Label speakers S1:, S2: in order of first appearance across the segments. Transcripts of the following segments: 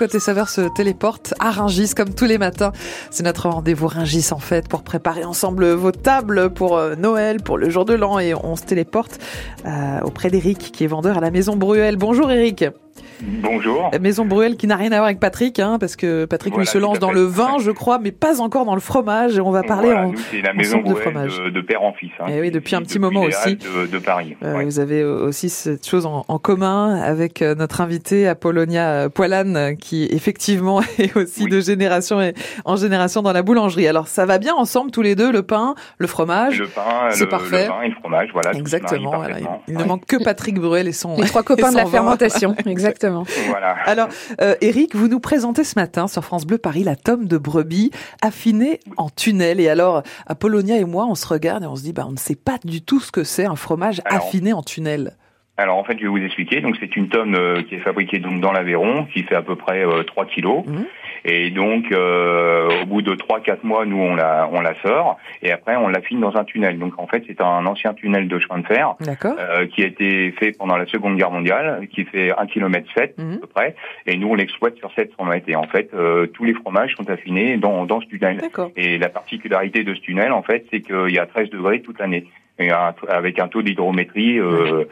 S1: Côté Saveur se téléporte à Ringis comme tous les matins. C'est notre rendez-vous Ringis en fait pour préparer ensemble vos tables pour euh, Noël, pour le jour de l'an et on se téléporte euh, auprès d'Eric qui est vendeur à la maison Bruel. Bonjour Eric.
S2: Bonjour.
S1: Maison Bruel qui n'a rien à voir avec Patrick, hein, parce que Patrick lui se lance dans le vin, je crois, mais pas encore dans le fromage. Et on va parler
S2: voilà,
S1: en,
S2: c'est la maison
S1: de fromage.
S2: De, de, père en fils. Hein,
S1: et Eh oui, depuis un petit moment aussi.
S2: De, de Paris.
S1: Euh, ouais. Vous avez aussi cette chose en, en commun avec euh, notre invité Apollonia Poilane, qui effectivement est aussi oui. de génération et en génération dans la boulangerie. Alors ça va bien ensemble tous les deux, le pain, le fromage?
S2: Le pain,
S1: c'est
S2: le,
S1: parfait.
S2: le pain et le fromage, voilà.
S1: Exactement. Voilà. Il, il ne manque que Patrick Bruel et son
S3: les trois copains de la fermentation. Exactement.
S2: Voilà.
S1: Alors, euh, Eric, vous nous présentez ce matin sur France Bleu Paris la tome de brebis affinée en tunnel. Et alors, Apollonia et moi, on se regarde et on se dit, bah, on ne sait pas du tout ce que c'est un fromage alors, affiné en tunnel.
S2: Alors en fait, je vais vous expliquer. Donc c'est une tome euh, qui est fabriquée donc dans l'Aveyron, qui fait à peu près euh, 3 kilos. Mmh. Et donc, euh, au bout de 3-4 mois, nous, on la, on la sort. Et après, on l'affine dans un tunnel. Donc, en fait, c'est un ancien tunnel de chemin de fer
S1: euh,
S2: qui a été fait pendant la Seconde Guerre mondiale, qui fait 1 km 7 mmh. à peu près. Et nous, on l'exploite sur 700 mètres. Et en fait, euh, tous les fromages sont affinés dans, dans ce tunnel. Et la particularité de ce tunnel, en fait, c'est qu'il y a 13 degrés toute l'année avec un taux d'hydrométrie euh,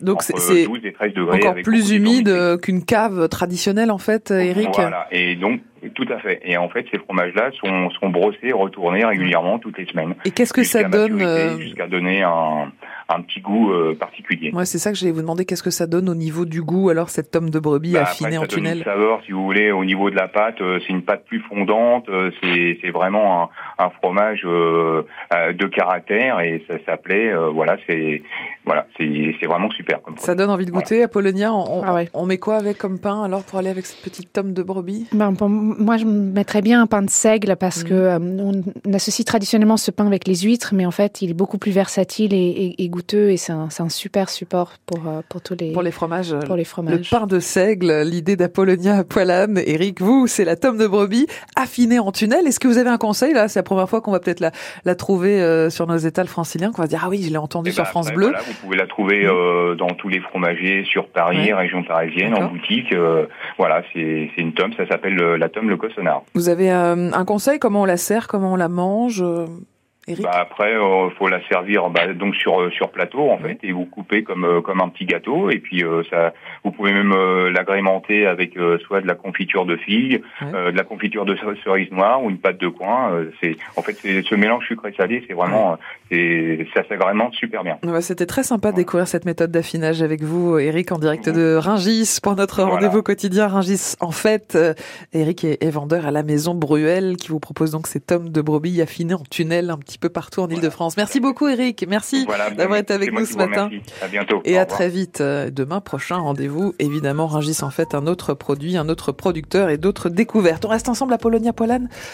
S1: Donc c'est
S2: 12 et 13 degrés.
S1: Encore plus humide qu'une cave traditionnelle en fait, Eric.
S2: Voilà. Et donc tout à fait. Et en fait, ces fromages-là sont, sont brossés, retournés régulièrement toutes les semaines.
S1: Et qu'est-ce que ça donne euh...
S2: Jusqu'à donner un, un petit goût euh, particulier.
S1: Ouais, c'est ça que j'allais vous demander. Qu'est-ce que ça donne au niveau du goût Alors cette tome de brebis
S2: bah,
S1: affinée
S2: après,
S1: en tunnel.
S2: Une saveur, si vous voulez, au niveau de la pâte, euh, c'est une pâte plus fondante. euh, c'est, c'est vraiment un, un fromage euh, euh, de caractère et ça s'appelait. euh, voilà, c'est voilà, c'est, c'est vraiment super. Comme
S1: ça donne envie de goûter. Voilà. Apollonia, on, ah ouais. on, met quoi avec comme pain alors pour aller avec cette petite tome de brebis?
S3: Ben, pour, Moi, je mettrais bien un pain de seigle parce mmh. que euh, on associe traditionnellement ce pain avec les huîtres, mais en fait, il est beaucoup plus versatile et, et, et goûteux et c'est un, un, super support pour, euh, pour tous les
S1: pour les fromages.
S3: Pour les fromages.
S1: Le pain de seigle, l'idée d'Apollonia Poilane. Eric, vous, c'est la tome de brebis affinée en tunnel. Est-ce que vous avez un conseil là? C'est la première fois qu'on va peut-être la, la trouver euh, sur nos étals franciliens, qu'on va dire ah oui, je l'ai entendu
S2: et
S1: sur
S2: bah,
S1: France
S2: après,
S1: Bleu.
S2: Voilà, vous pouvez la trouver euh, dans tous les fromagers sur Paris, ouais. région parisienne, en boutique. Euh, voilà, c'est une tome, ça s'appelle la tome le cossonard.
S1: Vous avez euh, un conseil Comment on la sert Comment on la mange Eric
S2: bah après, euh, faut la servir bah, donc sur sur plateau en fait, et vous coupez comme euh, comme un petit gâteau, et puis euh, ça, vous pouvez même euh, l'agrémenter avec euh, soit de la confiture de figues, ouais. de la confiture de cerise noire ou une pâte de coin. c'est en fait c'est ce mélange sucré salé, c'est vraiment ouais. ça s'agrémente super bien.
S1: Ouais, C'était très sympa de découvrir cette méthode d'affinage avec vous, Eric, en direct de Ringis pour notre voilà. rendez-vous quotidien Ringis en fait. Eric est, est, vendeur à la maison Bruel qui vous propose donc ces tomes de brebis affinés en tunnel un petit peu partout en voilà. Ile-de-France. Merci beaucoup Eric, merci
S2: voilà,
S1: d'avoir été avec nous ce matin.
S2: À bientôt.
S1: Et à très vite. euh, Demain prochain rendez-vous, évidemment, Rungis en fait un autre produit, un autre producteur et d'autres découvertes. On reste ensemble à Polonia Poilane